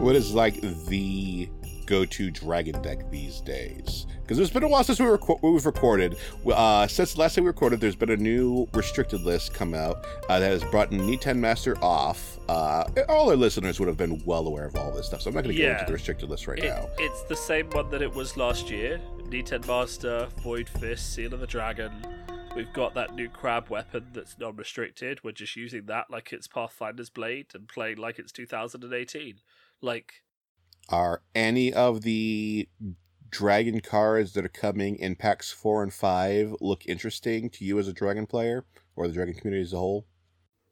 what is like the go-to dragon deck these days? Because there's been a while since we reco- we've recorded. Uh, since last time we recorded, there's been a new restricted list come out uh, that has brought Niten Master off. Uh, all our listeners would have been well aware of all this stuff, so I'm not going to go into the restricted list right It- now. It's the same one that it was last year. Niten Master, Void Fist, Seal of the Dragon. We've got that new crab weapon that's non-restricted. We're just using that like it's Pathfinder's Blade and playing like it's 2018. Like, Are any of the dragon cards that are coming in packs four and five look interesting to you as a dragon player or the dragon community as a whole?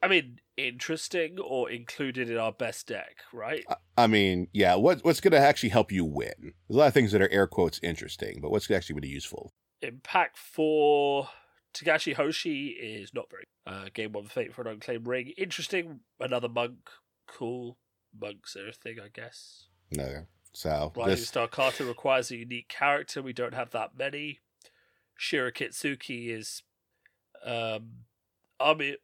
I mean, interesting or included in our best deck, right? I mean, yeah, what what's going to actually help you win? There's a lot of things that are air quotes interesting, but what's actually going to be useful? In pack four, Togashi Hoshi is not very. Uh, game one fate for an unclaimed ring. Interesting. Another monk. Cool. Monks are a thing, I guess. No. So Rising this, Star Carter requires a unique character. We don't have that many. Shira Kitsuki is um army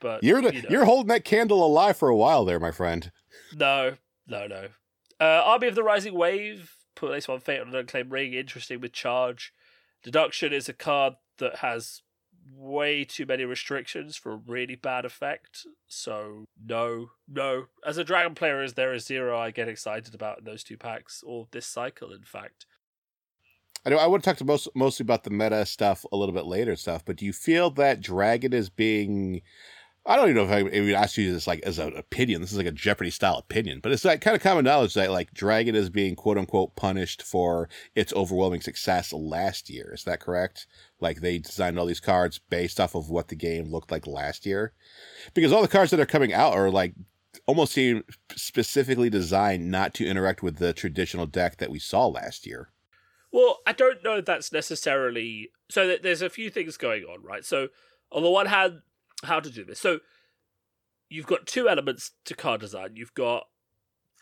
but you're you know. you're holding that candle alive for a while there, my friend. no, no, no. Uh, Army of the Rising Wave, put place one fate on an unclaimed ring, interesting with charge. Deduction is a card that has way too many restrictions for a really bad effect. So no, no. As a dragon player, is there a zero I get excited about in those two packs, or this cycle, in fact. I know I would talk to most mostly about the meta stuff a little bit later stuff, but do you feel that Dragon is being I don't even know if I would ask you this like as an opinion. This is like a Jeopardy style opinion, but it's like kind of common knowledge that like Dragon is being quote unquote punished for its overwhelming success last year. Is that correct? Like they designed all these cards based off of what the game looked like last year, because all the cards that are coming out are like almost seem specifically designed not to interact with the traditional deck that we saw last year. Well, I don't know that's necessarily. So th- there's a few things going on, right? So on the one hand, how to do this. So you've got two elements to card design. You've got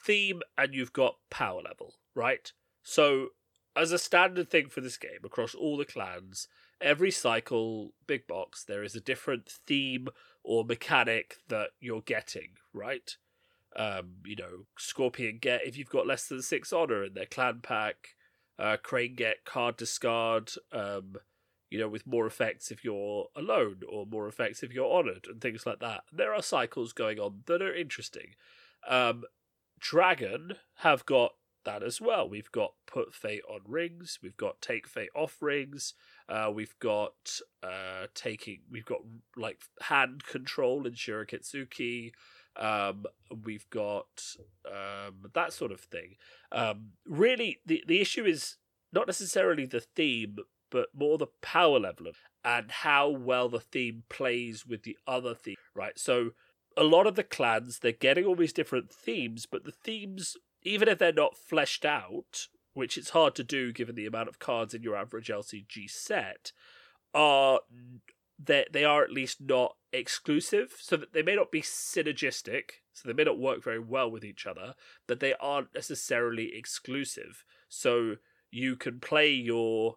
theme and you've got power level, right? So as a standard thing for this game across all the clans, every cycle, big box, there is a different theme or mechanic that you're getting, right? Um, you know, Scorpion get if you've got less than six honor in their clan pack uh, Crane get card discard, um, you know, with more effects if you're alone or more effects if you're honored and things like that. There are cycles going on that are interesting. Um, Dragon have got that as well. We've got put fate on rings. We've got take fate off rings. Uh, we've got uh, taking. We've got like hand control in Shirokitsuki. Um, we've got um, that sort of thing. Um, really, the the issue is not necessarily the theme, but more the power level of and how well the theme plays with the other theme. Right, so a lot of the clans they're getting all these different themes, but the themes, even if they're not fleshed out, which it's hard to do given the amount of cards in your average LCG set, are they they are at least not exclusive, so that they may not be synergistic, so they may not work very well with each other, but they aren't necessarily exclusive. So you can play your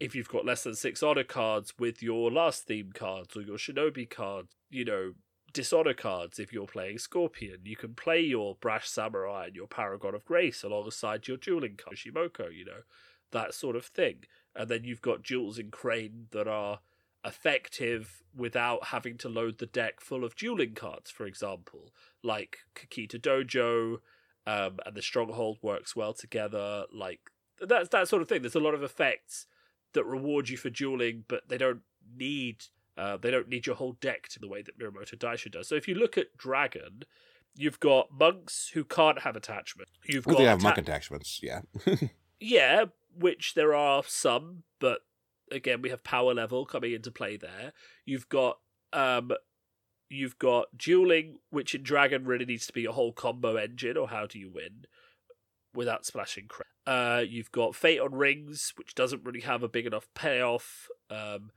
if you've got less than six honor cards with your last theme cards or your shinobi cards, you know, dishonor cards if you're playing Scorpion. You can play your Brash Samurai and your Paragon of Grace alongside your dueling card, Shimoko, you know, that sort of thing. And then you've got duels in Crane that are effective without having to load the deck full of dueling cards, for example, like Kakita Dojo, um, and the Stronghold works well together. Like that's that sort of thing. There's a lot of effects that reward you for dueling, but they don't need uh, they don't need your whole deck to the way that Mirumoto Daisho does. So if you look at Dragon, you've got monks who can't have attachments. You've Well, got they have atta- monk attachments, yeah. yeah, which there are some, but again, we have power level coming into play there. You've got um you've got dueling, which in Dragon really needs to be a whole combo engine, or how do you win without splashing cra- Uh you've got Fate on Rings, which doesn't really have a big enough payoff. Um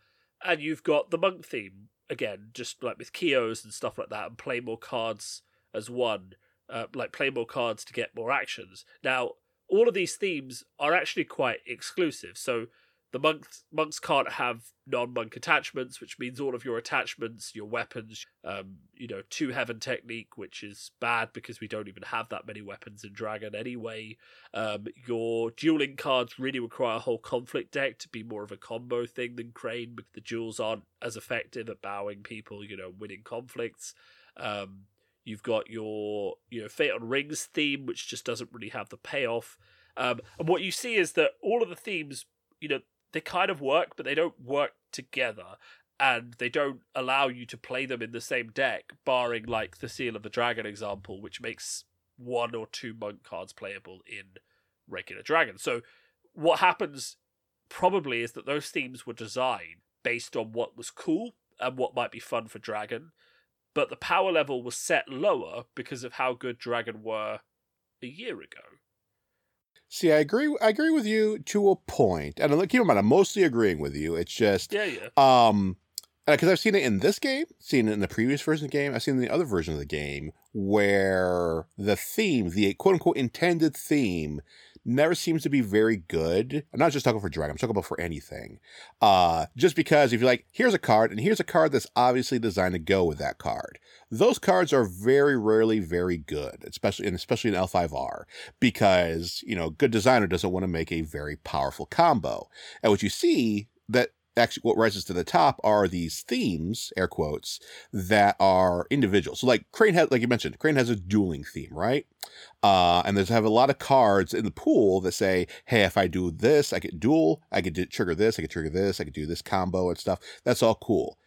and you've got the monk theme, again, just like with Kihos and stuff like that, and play more cards as one. Uh, like play more cards to get more actions. Now, all of these themes are actually quite exclusive. So the monks monks can't have non-monk attachments, which means all of your attachments, your weapons, um, you know, two heaven technique, which is bad because we don't even have that many weapons in Dragon anyway. Um, your dueling cards really require a whole conflict deck to be more of a combo thing than Crane, because the duels aren't as effective at bowing people, you know, winning conflicts. Um, you've got your you know Fate on Rings theme, which just doesn't really have the payoff. Um, and what you see is that all of the themes, you know, they kind of work, but they don't work together. And they don't allow you to play them in the same deck, barring like the Seal of the Dragon example, which makes one or two monk cards playable in regular Dragon. So what happens probably is that those themes were designed based on what was cool and what might be fun for Dragon, but the power level was set lower because of how good Dragon were a year ago. See, I agree. I agree with you to a point, and keep in mind, I'm mostly agreeing with you. It's just, yeah, yeah. Um, because I've seen it in this game, seen it in the previous version of the game, I've seen the other version of the game where the theme, the quote unquote intended theme, never seems to be very good. I'm not just talking for Dragon, I'm talking about for anything. Uh, just because if you're like, here's a card, and here's a card that's obviously designed to go with that card. Those cards are very rarely very good, especially and especially in L5R, because you know, good designer doesn't want to make a very powerful combo. And what you see that actually what rises to the top are these themes, air quotes, that are individual. So like Crane has, like you mentioned, Crane has a dueling theme, right? Uh, and there's have a lot of cards in the pool that say, hey, if I do this, I get duel, I could trigger this, I could trigger this, I could do this combo and stuff. That's all cool.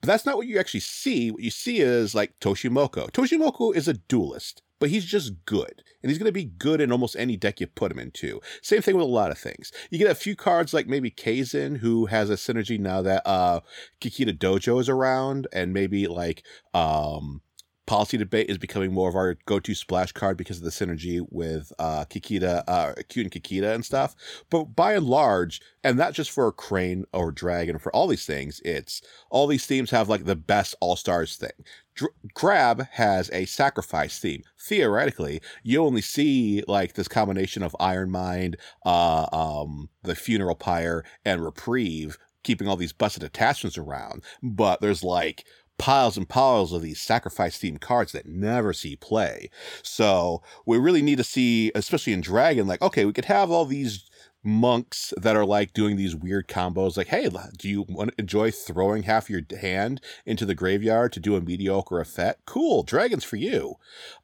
But that's not what you actually see. What you see is like Toshimoko. Toshimoko is a duelist but he's just good. And he's going to be good in almost any deck you put him into. Same thing with a lot of things. You get a few cards like maybe Kaezin, who has a synergy now that uh Kakita Dojo is around, and maybe like um policy debate is becoming more of our go-to splash card because of the synergy with uh Kakita, uh Kyuden Kakita and stuff. But by and large, and not just for Crane or Dragon, for all these things, it's all these themes have like the best all-stars thing. Dr- Grab has a sacrifice theme. Theoretically, you only see like this combination of Iron Mine, uh, um, the Funeral Pyre, and Reprieve keeping all these busted attachments around. But there's like piles and piles of these sacrifice themed cards that never see play. So we really need to see, especially in Dragon, like, okay, we could have all these monks that are like doing these weird combos like hey do you want to enjoy throwing half your hand into the graveyard to do a mediocre effect? Cool dragons for you.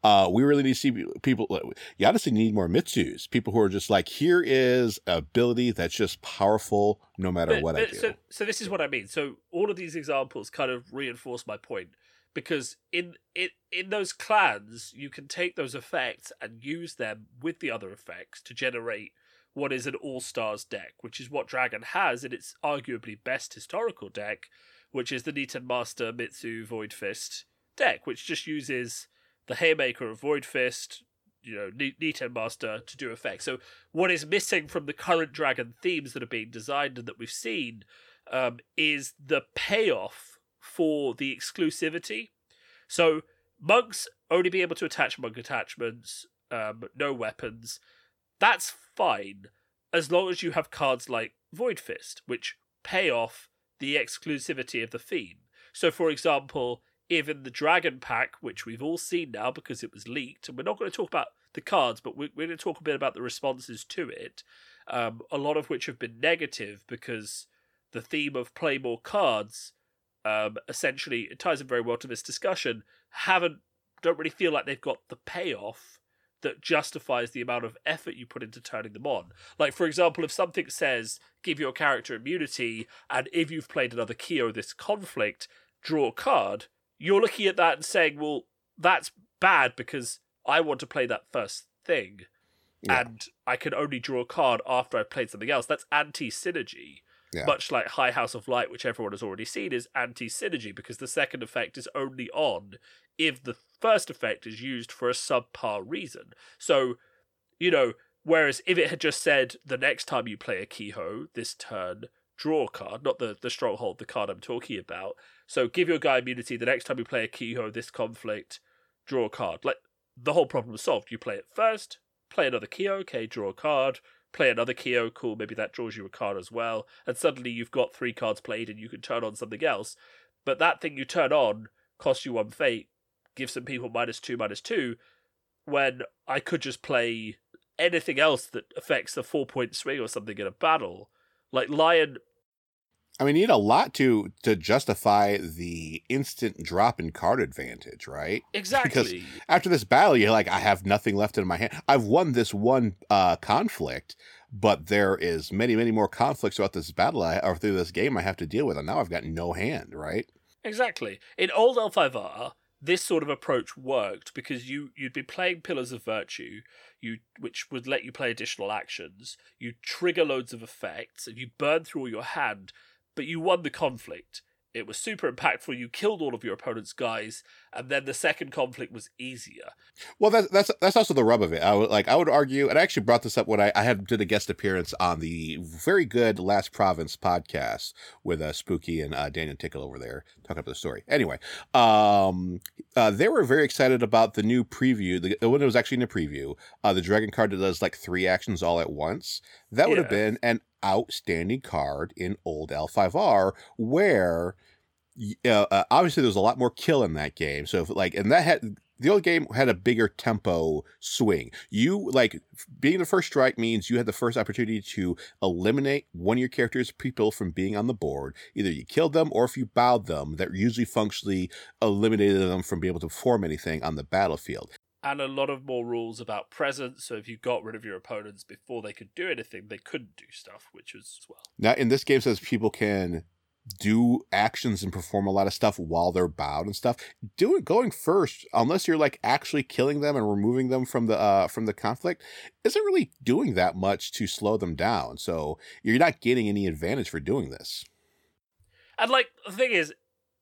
Uh we really need to see people you honestly need more mitsus people who are just like here is ability that's just powerful no matter but, what but, i do. so, so this is what i mean. So all of these examples kind of reinforce my point because in it in those clans you can take those effects and use them with the other effects to generate what is an all stars deck, which is what Dragon has in its arguably best historical deck, which is the Niten Master Mitsu Void Fist deck, which just uses the Haymaker of Void Fist, you know, Niten Master to do effects. So, what is missing from the current Dragon themes that are being designed and that we've seen um, is the payoff for the exclusivity. So, monks only be able to attach monk attachments, um, no weapons. That's fine as long as you have cards like Void Fist, which pay off the exclusivity of the theme. So, for example, even the Dragon Pack, which we've all seen now because it was leaked, and we're not going to talk about the cards, but we're, going to talk a bit about the responses to it, um, a lot of which have been negative because the theme of play more cards, um, essentially, it ties in very well to this discussion, haven't don't really feel like they've got the payoff that justifies the amount of effort you put into turning them on. Like, for example, if something says give your character immunity, and if you've played another Kiho this conflict, draw a card, you're looking at that and saying, well, that's bad because I want to play that first thing. Yeah. And I can only draw a card after I've played something else. That's anti synergy. Yeah. Much like High House of Light, which everyone has already seen, is anti synergy because the second effect is only on if the first effect is used for a subpar reason. So, you know, whereas if it had just said the next time you play a Kiho this turn, draw a card, not the, the stronghold, the card I'm talking about. So give your guy immunity the next time you play a Kiho this conflict, draw a card. Like the whole problem solved. You play it first, play another Kiho, okay, draw a card, play another Kiho, cool, maybe that draws you a card as well, and suddenly you've got three cards played and you can turn on something else. But that thing you turn on costs you one fate, gives some people minus two, minus two, when I could just play anything else that affects a four point swing or something in a battle. Like Lion I mean, you need a lot to to justify the instant drop in card advantage, right? Exactly. Because after this battle, you're like, I have nothing left in my hand. I've won this one uh, conflict, but there is many, many more conflicts throughout this battle I, or through this game I have to deal with, and now I've got no hand, right? Exactly. In old L5R, this sort of approach worked because you you'd be playing Pillars of Virtue, you which would let you play additional actions. You trigger loads of effects, and you burn through all your hand but you won the conflict. It was super impactful. You killed all of your opponent's guys, and then the second conflict was easier. Well, that's that's that's also the rub of it. I would like I would argue, and I actually brought this up when I, I had did a guest appearance on the very good Last Province podcast with uh, Spooky and uh, Daniel Tickle over there talking about the story. Anyway, um, uh, they were very excited about the new preview. The, the one that was actually in the preview, uh, the dragon card that does like three actions all at once. That would Yeah. have been an outstanding card in old L5R where uh, uh, obviously there's a lot more kill in that game. So if like and that had the old game had a bigger tempo swing. You like being the first strike means you had the first opportunity to eliminate one of your character's people from being on the board. Either you killed them or if you bowed them, that usually functionally eliminated them from being able to form anything on the battlefield. And a lot of more rules about presence. So if you got rid of your opponents before they could do anything, they couldn't do stuff, which was as well. Now in this game says people can do actions and perform a lot of stuff while they're bowed and stuff. Doing going first, unless you're like actually killing them and removing them from the uh from the conflict, isn't really doing that much to slow them down. So you're not getting any advantage for doing this. And like the thing is,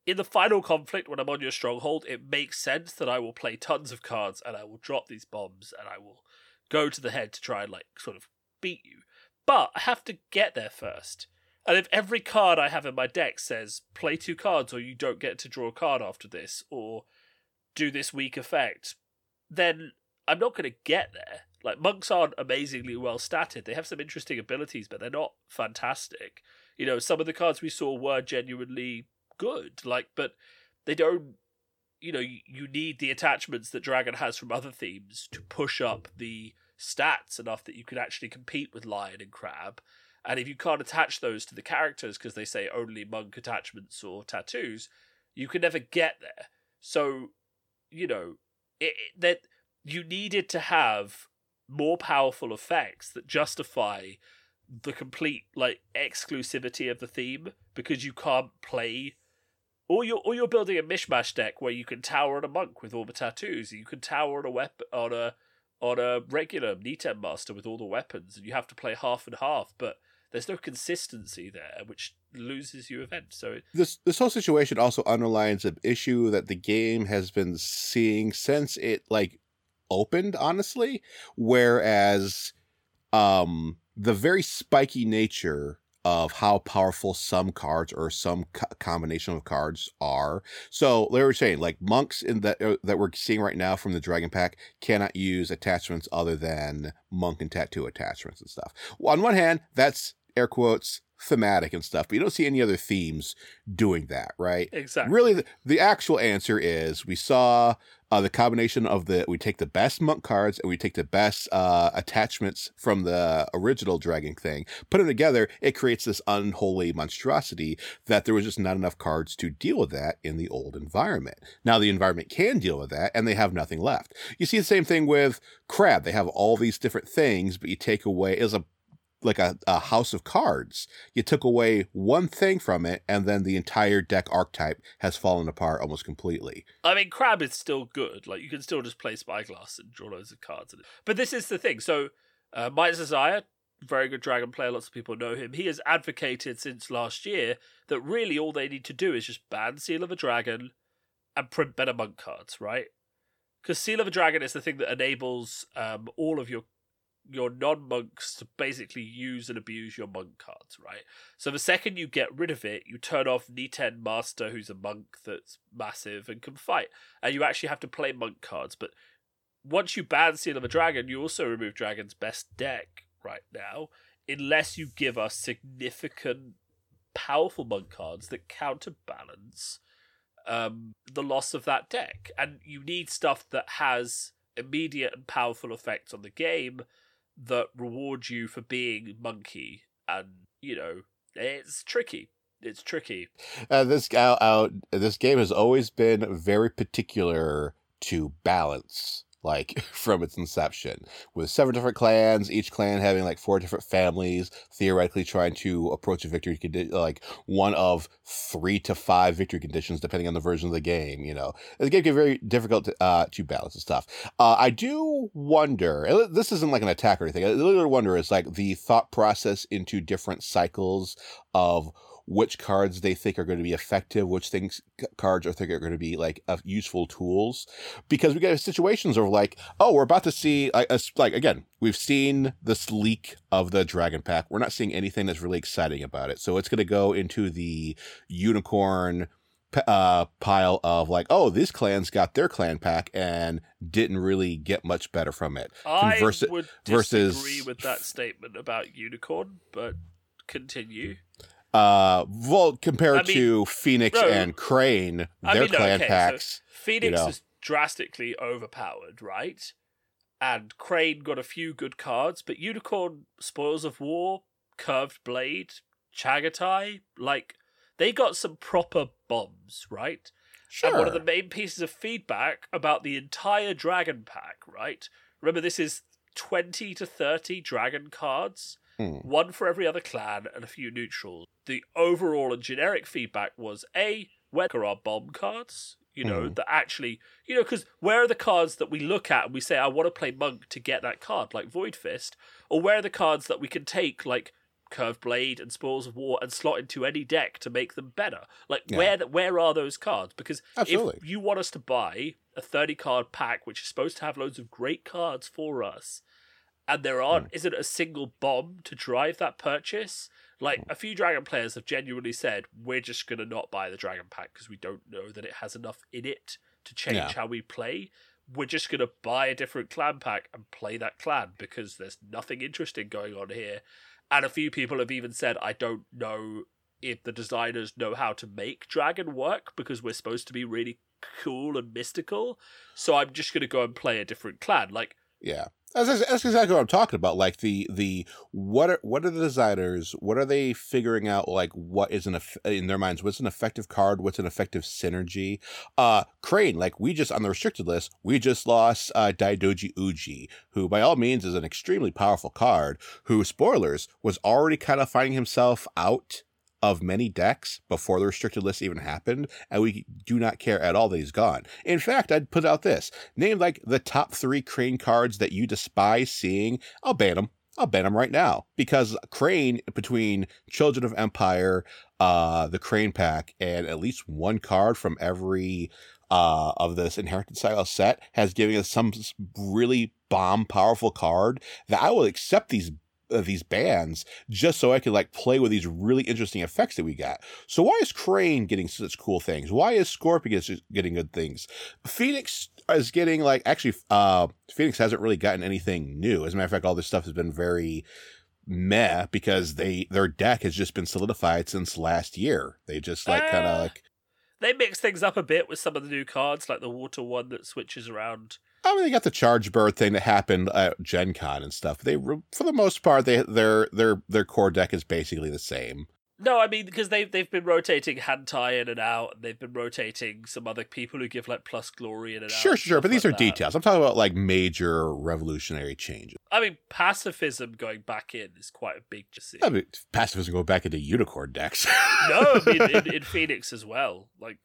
in the final conflict, when I'm on your stronghold, it makes sense that I will play tons of cards and I will drop these bombs and I will go to the head to try and like sort of beat you. But I have to get there first. And if every card I have in my deck says play two cards or you don't get to draw a card after this or do this weak effect, then I'm not going to get there. Like monks aren't amazingly well statted. They have some interesting abilities, but they're not fantastic. You know, some of the cards we saw were genuinely good, like, but they don't. You know, you, need the attachments that Dragon has from other themes to push up the stats enough that you can actually compete with Lion and Crab. And if you can't attach those to the characters because they say only monk attachments or tattoos, you can never get there. So, you know, it, it, that you needed to have more powerful effects that justify the complete like exclusivity of the theme because you can't play or you're or you're building a mishmash deck where you can tower on a monk with all the tattoos, and you can tower on a weapon on a on a regular Niten master with all the weapons, and you have to play half and half, but there's no consistency there, which loses you events. So it, This this whole situation also underlines an issue that the game has been seeing since it like opened, honestly. Whereas um the very spiky nature of how powerful some cards or some co- combination of cards are. So they were saying like monks in that uh, that we're seeing right now from the dragon pack cannot use attachments other than monk and tattoo attachments and stuff. Well, on one hand, that's air quotes thematic and stuff, but you don't see any other themes doing that, right? exactly. Really, the, the actual answer is we saw uh, the combination of the we take the best monk cards and we take the best uh, attachments from the original dragon thing, put them together. It creates this unholy monstrosity that there was just not enough cards to deal with that in the old environment. Now the environment can deal with that, and they have nothing left. You see the same thing with crab. They have all these different things, but you take away is a like a, a house of cards. You took away one thing from it, and then the entire deck archetype has fallen apart almost completely. I mean, Crab is still good. Like you can still just play Spyglass and draw loads of cards. But this is the thing. So, uh, Mike Zazaya, very good dragon player. Lots of people know him. He has advocated since last year that really all they need to do is just ban Seal of a Dragon and print better monk cards, right? Because Seal of a Dragon is the thing that enables um, all of your your non monks to basically use and abuse your monk cards, right? So the second you get rid of it, you turn off Niten Master, who's a monk that's massive and can fight, and you actually have to play monk cards. But once you ban Seal of a Dragon, you also remove Dragon's best deck, right now unless you give us significant, powerful monk cards that counterbalance um, the loss of that deck. And you need stuff that has immediate and powerful effects on the game that reward you for being monkey. And, you know, it's tricky. It's tricky. Uh, this uh, uh, this game has always been very particular to balance like from its inception with seven different clans each clan having like four different families theoretically trying to approach a victory condi- like one of three to five victory conditions depending on the version of the game you know? The game can be very difficult to, uh, to balance and stuff. Uh, i do wonder this isn't like an attack or anything i literally wonder is like the thought process into different cycles of which cards they think are going to be effective, which things cards are think are going to be like uh, useful tools, because we get situations of like, oh, we're about to see like, like again, we've seen this leak of the Dragon Pack. We're not seeing anything that's really exciting about it, so it's going to go into the unicorn uh, pile of like, oh, these clans got their clan pack and didn't really get much better from it. I would disagree versus... with that statement about unicorn, but continue. Uh, well, compared I mean, to Phoenix no, and Crane, their I mean, clan okay, packs. So Phoenix you know. is drastically overpowered, right? And Crane got a few good cards, but Unicorn, Spoils of War, Curved Blade, Chagatai, like they got some proper bombs, right? Sure. And one of the main pieces of feedback about the entire Dragon pack, right? Remember, this is 20 to 30 Dragon cards Hmm. One for every other clan and a few neutrals. The overall and generic feedback was A, where are our bomb cards? You know, mm. that actually, you know, because where are the cards that we look at and we say, I want to play Monk to get that card, like Void Fist? Or where are the cards that we can take, like Curved Blade and Spoils of War, and slot into any deck to make them better? Like, yeah. where where are those cards? Because Absolutely. if you want us to buy a 30 card pack, which is supposed to have loads of great cards for us, and there aren't mm. isn't a single bomb to drive that purchase. Like a few dragon players have genuinely said, we're just gonna not buy the dragon pack because we don't know that it has enough in it to change yeah. how we play. We're just gonna buy a different clan pack and play that clan because there's nothing interesting going on here. And a few people have even said, I don't know if the designers know how to make dragon work because we're supposed to be really cool and mystical. So I'm just gonna go and play a different clan. Like yeah that's, that's exactly what I'm talking about. Like the the what are what are the designers? What are they figuring out? Like what is an in their minds? What's an effective card? What's an effective synergy? Uh, Crane. Like we just on the restricted list, we just lost uh, Daidoji Uji, who by all means is an extremely powerful card. Who spoilers was already kind of finding himself out of many decks before the restricted list even happened, and we do not care at all that he's gone. In fact, I'd put out this name like the top three Crane cards that you despise seeing. I'll ban them. I'll ban them right now because Crane between Children of Empire, uh, the Crane pack, and at least one card from every uh, of this inherited style set has given us some really bomb powerful card that I will accept these of these bands just so I could like play with these really interesting effects that we got. So why is Crane getting such cool things? Why is Scorpion getting good things? Phoenix is getting like actually uh Phoenix hasn't really gotten anything new. As a matter of fact, all this stuff has been very meh because they their deck has just been solidified since last year. They just like uh, kind of like they mix things up a bit with some of the new cards, like the water one that switches around I mean, they got the charge bird thing that happened at Gen Con and stuff. They, for the most part, they their their their core deck is basically the same. No, I mean because they've they've been rotating Hantai in and out, and they've been rotating some other people who give like plus glory in and sure, out. Sure, sure, but these like are that. details. I'm talking about like major revolutionary changes. I mean, pacifism going back in is quite a big. Decision. I mean, pacifism going back into unicorn decks. no, I mean in, in Phoenix as well. Like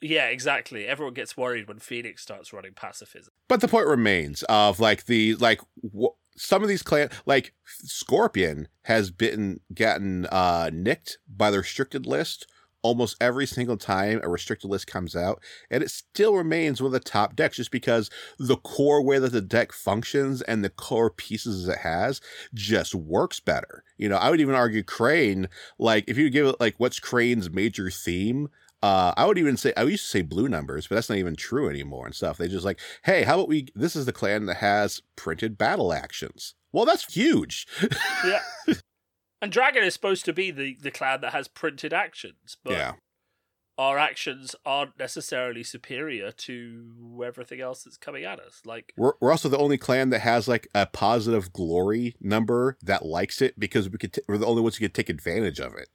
yeah, exactly. Everyone gets worried when Phoenix starts running pacifism. But the point remains of like the like wh- some of these clan like Scorpion has been gotten uh nicked by the restricted list almost every single time a restricted list comes out, and it still remains one of the top decks just because the core way that the deck functions and the core pieces it has just works better. You know, I would even argue Crane, like if you give it like what's Crane's major theme, uh, I would even say I used to say blue numbers, but that's not even true anymore and stuff. They just like, hey, how about we? This is the clan that has printed battle actions. Well, that's huge. yeah. And Dragon is supposed to be the, the clan that has printed actions, but yeah. our actions aren't necessarily superior to everything else that's coming at us. Like We're, we're also the only clan that has like a positive glory number that likes it because we could t- we're the only ones who could take advantage of it.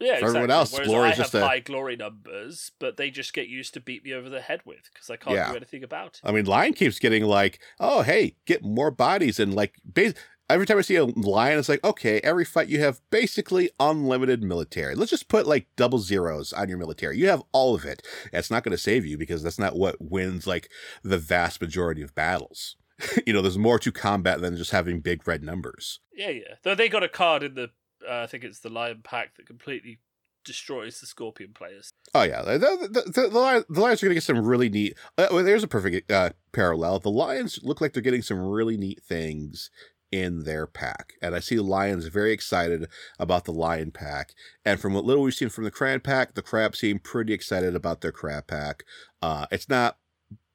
Yeah, For everyone else, Whereas glory I is just have a- high glory numbers, but they just get used to beat me over the head with because I can't Yeah. do anything about it. I mean, Lion keeps getting like, oh, hey, get more bodies and like, bas- every time I see a lion, it's like, okay, every fight you have basically unlimited military. Let's just put like double zeros on your military. You have all of it. It's not going to save you because that's not what wins like the vast majority of battles. you know, there's more to combat than just having big red numbers. Yeah, yeah. Though they got a card in the, uh, I think it's the Lion Pack that completely destroys the Scorpion players. Oh yeah, the the, the, the, Lions, the Lions are going to get some really neat. Uh, well, there's a perfect uh, parallel. The Lions look like they're getting some really neat things in their pack, and I see the Lions very excited about the Lion pack. And from what little we've seen from the Crab pack, the Crab seem pretty excited about their Crab pack. Uh, it's not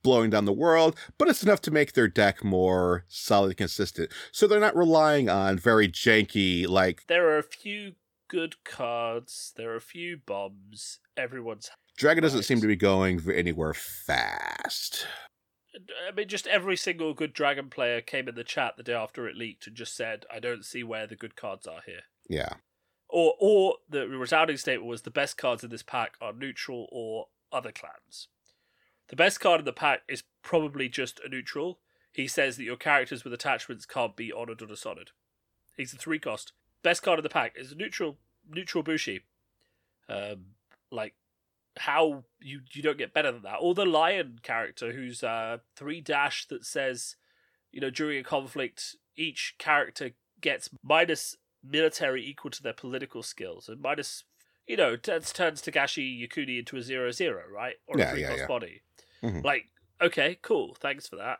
blowing down the world, but it's enough to make their deck more solid and consistent. So they're not relying on very janky like There are a few good cards. There are a few bombs. Everyone's. Dragon doesn't Right. seem to be going anywhere fast. Uh, I mean, just every single good Dragon player came in the chat the day after it leaked and just said, "I don't see where the good cards are here." Yeah. Or, or the resounding statement was the best cards in this pack are neutral or other clans. The best card in the pack is probably just a neutral. He says that your characters with attachments can't be honored or dishonored. He's a three cost. Best card in the pack is a neutral neutral Bushi. Um, like how you you don't get better than that. Or the lion character who's uh three dash that says, you know, during a conflict, each character gets minus military equal to their political skills and minus you know, turns turns Togashi Yokuni into a zero zero, right? Or Yeah, a three yeah, cost yeah. body. Mhm. Like, okay, cool, thanks for that.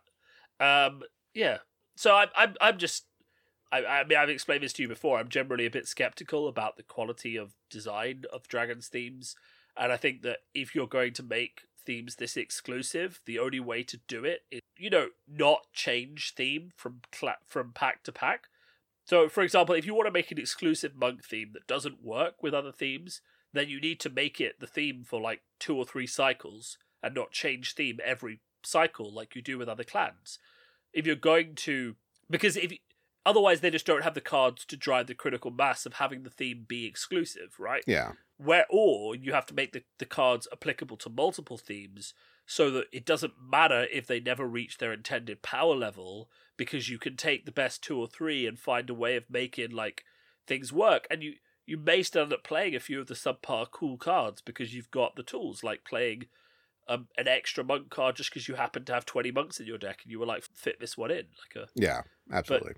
Um, yeah. So I'm I'm I'm just I, I mean I've explained this to you before. I'm generally a bit skeptical about the quality of design of Dragon's themes, and I think that if you're going to make themes this exclusive, the only way to do it is you know not change theme from cla- from pack to pack. So, for example, if you want to make an exclusive monk theme that doesn't work with other themes, then you need to make it the theme for like two or three cycles and not change theme every cycle like you do with other clans. If you're going to, because if otherwise they just don't have the cards to drive the critical mass of having the theme be exclusive, right? Yeah. Where or you have to make the, the cards applicable to multiple themes so that it doesn't matter if they never reach their intended power level because you can take the best two or three and find a way of making like things work and you you may still end up playing a few of the subpar cool cards because you've got the tools like playing um, an extra monk card just because you happen to have 20 monks in your deck and you were like fit this one in like a Yeah. Absolutely.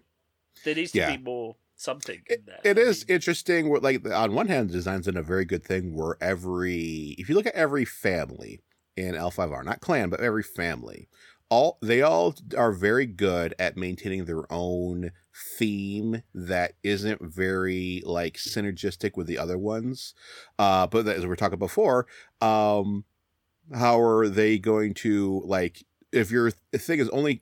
there needs to Yeah. be more something It, in there it I mean, interesting. Like on one hand, design's done a very good thing where every if you look at every family in L5R, not clan, but every family, all they all are very good at maintaining their own theme that isn't very like synergistic with the other ones. Uh, but as we were talking before, um, how are they going to like if your thing is only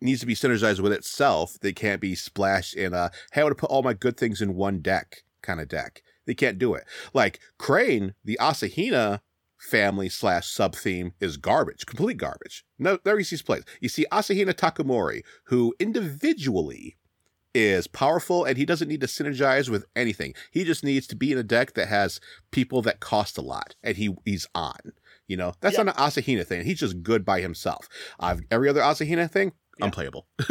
needs to be synergized with itself. They can't be splashed in a hey, I want to put all my good things in one deck kind of deck. They can't do it. Like Crane, the Asahina family slash sub theme is garbage, complete garbage. No, there you see place. You see Asahina Takamori, who individually is powerful and he doesn't need to synergize with anything. He just needs to be in a deck that has people that cost a lot and he he's on. You know, that's not an Asahina thing. He's just good by himself. I've every other Asahina thing, Yeah. unplayable.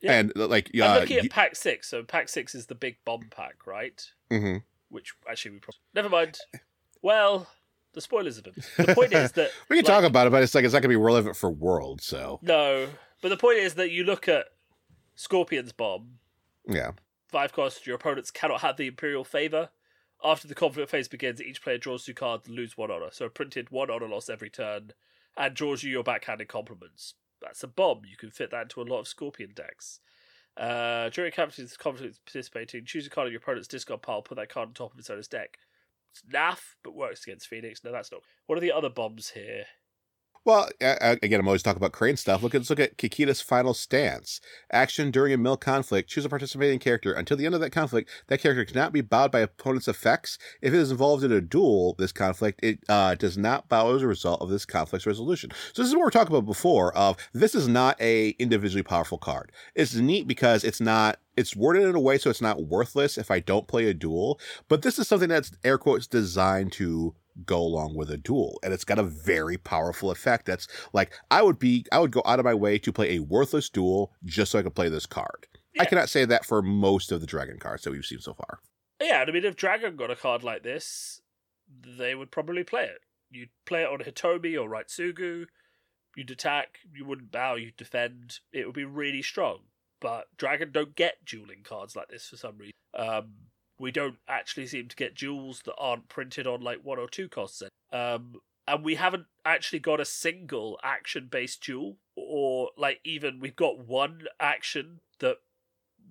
Yeah. And like, I'm yeah, looking at pack six so pack six is the big bomb pack right hmm which actually we probably never mind well the spoilers of it the point is that we can like- talk about it, but it's like it's not gonna be relevant for World. So no but the point is that you look at scorpion's bomb yeah, five cost, your opponents cannot have the Imperial favor. After the conflict phase begins, each player draws two cards and lose one honor. So a printed one honor loss every turn, and draws you your backhanded compliments. That's a bomb. You can fit that into a lot of Scorpion decks. Uh, during capturing conflict participating, choose a card of your opponent's discard pile, put that card on top of its owner's deck. It's naff, but works against Phoenix. No, that's not. What are the other bombs here? Well, again, I'm always talking about Crane stuff. Look, let's look at Kakita's final stance. Action during a mill conflict. Choose a participating character. Until the end of that conflict, that character cannot be bowed by opponent's effects. If it is involved in a duel, this conflict, it uh, does not bow as a result of this conflict's resolution. So this is what we are talking about before. Of this is not a individually powerful card. It's neat because it's not it's worded in a way so it's not worthless if I don't play a duel. But this is something that's air quotes designed to go along with a duel and it's got a very powerful effect. That's like i would be i would go out of my way to play a worthless duel just so i could play this card. Yeah. i cannot say that for most of the dragon cards that we've seen so far. Yeah i mean if dragon got a card like this they would probably play it. You'd play it on hitomi or Raitsugu. you'd attack. You wouldn't bow. You'd defend. It would be really strong. But dragon don't get dueling cards like this for some reason. Um we don't actually seem to get jewels that aren't printed on like one or two costs. Um, and we haven't actually got a single action based jewel, or like even we've got one action that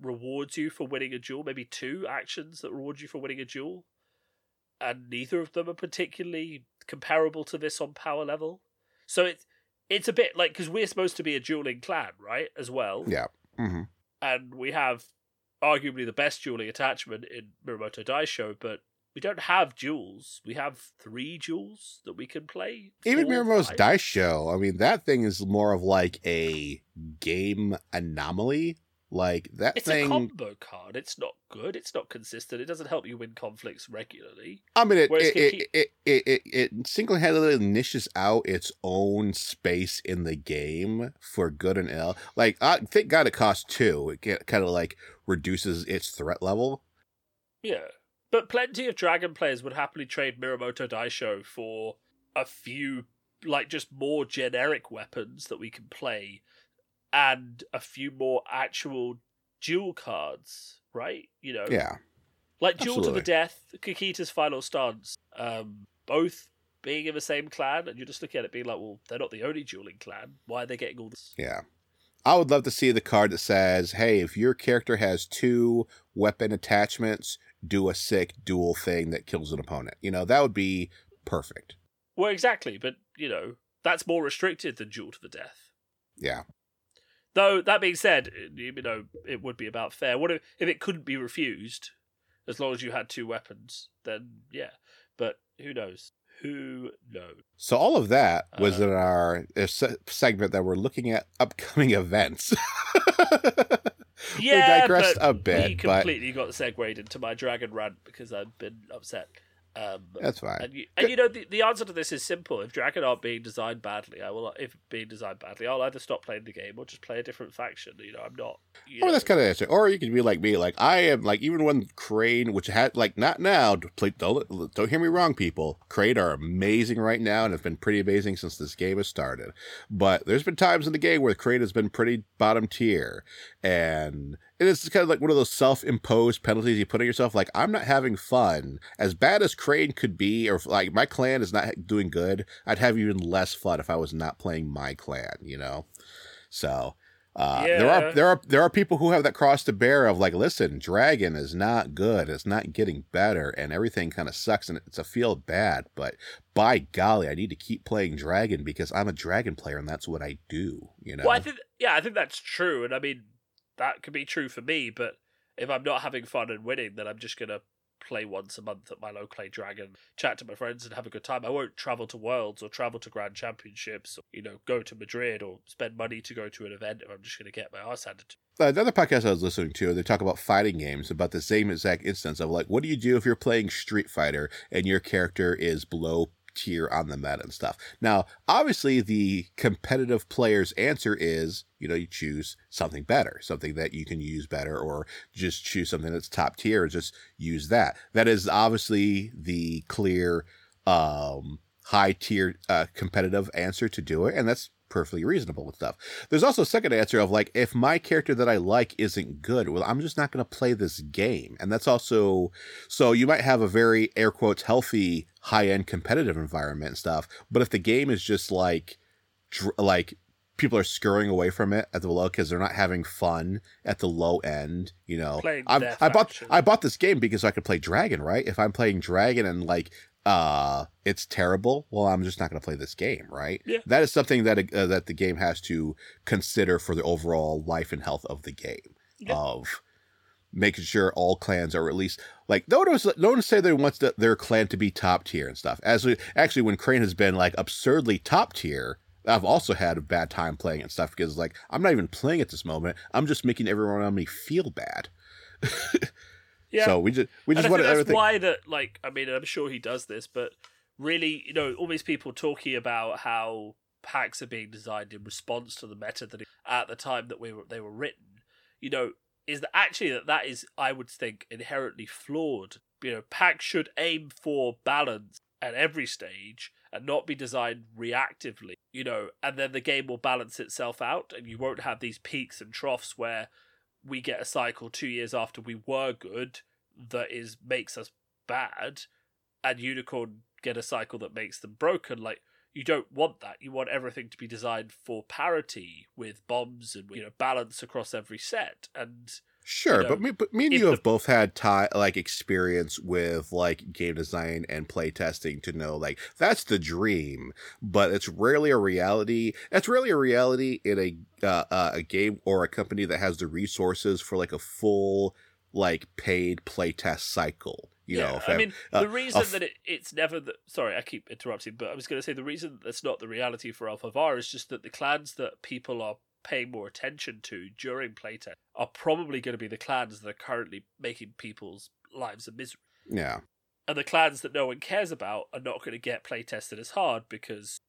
rewards you for winning a jewel, maybe two actions that reward you for winning a jewel, and neither of them are particularly comparable to this on power level. So it's it's a bit like because we're supposed to be a dueling clan, right? As well, yeah. Mm-hmm. And we have arguably the best dueling attachment in Mirumoto Daisho, but we don't have jewels. We have three jewels that we can play. Even Mirumoto's Daisho, I mean, that thing is more of like a game anomaly. Like that it's thing. It's a combo card. It's not good. It's not consistent. It doesn't help you win conflicts regularly. I mean, it it, it, it, it, it, it single handedly niches out its own space in the game for good and ill. Like, I thank God it costs two. It kind of like reduces its threat level. Yeah, but plenty of Dragon players would happily trade Mirumoto Daisho for a few, like just more generic weapons that we can play and a few more actual duel cards, right? You know, yeah, like Duel to the Death, Kakita's Final Stance, um, both being in the same clan, and you're just looking at it being like, well, they're not the only dueling clan. Why are they getting all this? Yeah. I would love to see the card that says, "Hey, if your character has two weapon attachments, do a sick duel thing that kills an opponent." You know, that would be perfect. Well, exactly, but you know, that's more restricted than Duel to the Death. Yeah. Though that being said, eh, you know it would be about fair. What if, if it couldn't be refused, as long as you had two weapons? Then yeah, but who knows? Who knows? So all of that was uh, in our uh, segment that we're looking at upcoming events. yeah, we digressed a bit. We completely but... got segued into my dragon rant because I've been upset. Um, That's fine. And you, and you, know, the, the answer to this is simple. If Dragon aren't being designed badly, I will. If being designed badly, I'll either stop playing the game or just play a different faction. You know, I'm not. oh, know. that's kind of answer. Or you can be like me. Like I am. Like even when Crane, which had like not now. Play, don't don't hear me wrong, people. Crane are amazing right now and have been pretty amazing since this game has started. But there's been times in the game where Crane has been pretty bottom tier, and it is kind of like one of those self-imposed penalties you put on yourself. Like I'm not having fun. As bad as Crane could be, or like my clan is not doing good, I'd have even less fun if I was not playing my clan. You know, so. Uh, yeah. There are there are there are people who have that cross to bear of like, listen, Dragon is not good. It's not getting better, and everything kind of sucks, and it's a feel bad. But by golly, I need to keep playing Dragon because I'm a Dragon player, and that's what I do. You know. Well, I think yeah, I think that's true, and I mean that could be true for me, but if I'm not having fun and winning, then I'm just gonna play once a month at my local play dragon, chat to my friends and have a good time. I won't travel to Worlds or travel to Grand Championships or, you know, go to Madrid or spend money to go to an event if I'm just gonna get my ass handed to me. Another podcast I was listening to, they talk about fighting games, about the same exact instance of like, what do you do if you're playing Street Fighter and your character is below tier on the meta and stuff. Now, obviously, the competitive player's answer is, you know, you choose something better, something that you can use better, or just choose something that's top tier and just use that. That is obviously the clear, um, high tier uh, competitive answer to do it, and that's perfectly reasonable with stuff. There's also a second answer of like, if my character that I like isn't good, well, I'm just not going to play this game. And that's also, so you might have a very air quotes healthy high end competitive environment and stuff. But if the game is just like, dr- like, people are scurrying away from it at the low because they're not having fun at the low end. You know, i bought I bought this game because I could play Dragon, right? If I'm playing Dragon and like uh it's terrible well i'm just not going to play this game right Yeah. that is something that uh, that the game has to consider for the overall life and health of the game Yeah. of making sure all clans are at least like no one was no one say they wants the, their clan to be top tier and stuff as we actually when crane has been like absurdly top tier i've also had a bad time playing and stuff because like i'm not even playing at this moment i'm just making everyone around me feel bad Yeah. so we just we just want that's everything why that like I mean I'm sure he does this, but really, you know, all these people talking about how packs are being designed in response to the meta that at the time that we were they were written, you know, is that actually that that is I would think inherently flawed. You know, packs should aim for balance at every stage and not be designed reactively. You know, and then the game will balance itself out, and you won't have these peaks and troughs where we get a cycle two years after we were good that is makes us bad, and Unicorn get a cycle that makes them broken. Like you don't want that. You want everything to be designed for parity with bombs and you know balance across every set. And Sure, know, but me, but me and you the- have both had like experience with like game design and play testing to know like that's the dream, but it's rarely a reality. It's rarely a reality in a uh, uh, a game or a company that has the resources for like a full like paid play test cycle. You yeah, know, I mean, uh, the reason that it, it's never the sorry, I keep interrupting, but I was going to say the reason that's not the reality for L5R is just that the clans that people are paying more attention to during playtest are probably going to be the clans that are currently making people's lives a misery. yeah, And the clans that no one cares about are not going to get playtested as hard because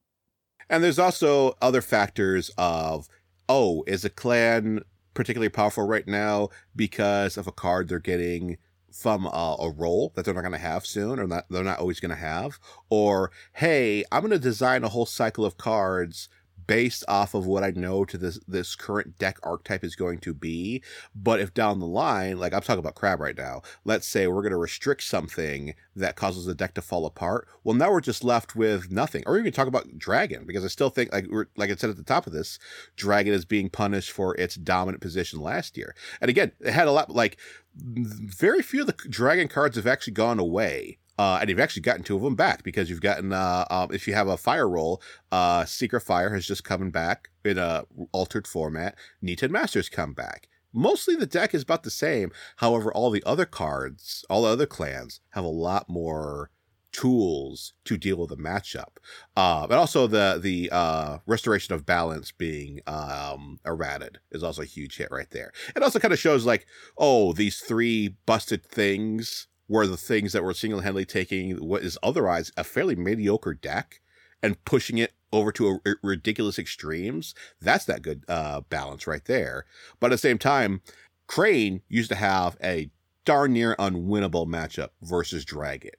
And there's also other factors of, oh, is a clan particularly powerful right now because of a card they're getting from uh, a role that they're not going to have soon or not, they're not always going to have? Or, hey, I'm going to design a whole cycle of cards based off of what I know to this this current deck archetype is going to be. But if down the line, like I'm talking about crab right now, let's say we're going to restrict something that causes the deck to fall apart. Well, now we're just left with nothing. Or even talk about dragon because I still think like we're like I said at the top of this, dragon is being punished for its dominant position last year. And again, it had a lot like very few of the dragon cards have actually gone away. Uh, and you've actually gotten two of them back because you've gotten, uh, um, if you have a fire role, uh, Secret Fire has just coming back in a altered format. Niten Masters come back. Mostly the deck is about the same. However, all the other cards, all the other clans have a lot more tools to deal with the matchup. Uh, and also the the uh, restoration of balance being um, errated is also a huge hit right there. It also kind of shows like, oh, these three busted things were the things that were single handedly taking what is otherwise a fairly mediocre deck and pushing it over to a, ridiculous extremes. That's that good uh, balance right there. But at the same time, Crane used to have a darn near unwinnable matchup versus Dragon.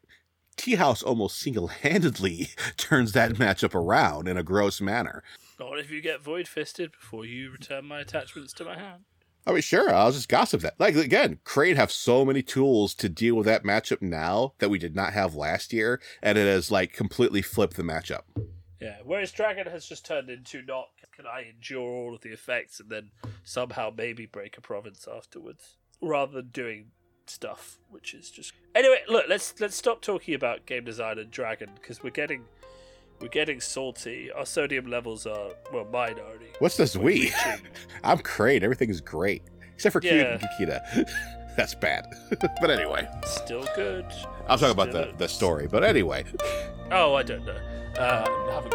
Tea House almost single handedly turns that matchup around in a gross manner. not if you get void fisted before you return my attachments to my hand. I mean, sure, I'll just gossip that. Like, again, Crane have so many tools to deal with that matchup now that we did not have last year, and it has, like, completely flipped the matchup. Yeah, whereas Dragon has just turned into not can I endure all of the effects and then somehow maybe break a province afterwards, rather than doing stuff which is just anyway. Look, let's let's stop talking about game design and Dragon because we're getting we're getting salty. Our sodium levels are well, mine already. What's this we? I'm great. Everything's great. Except for Yeah. Kakita. That's bad. but anyway, Still good. I'm talking about the, the story. But anyway, Oh, I don't know. Uh, haven't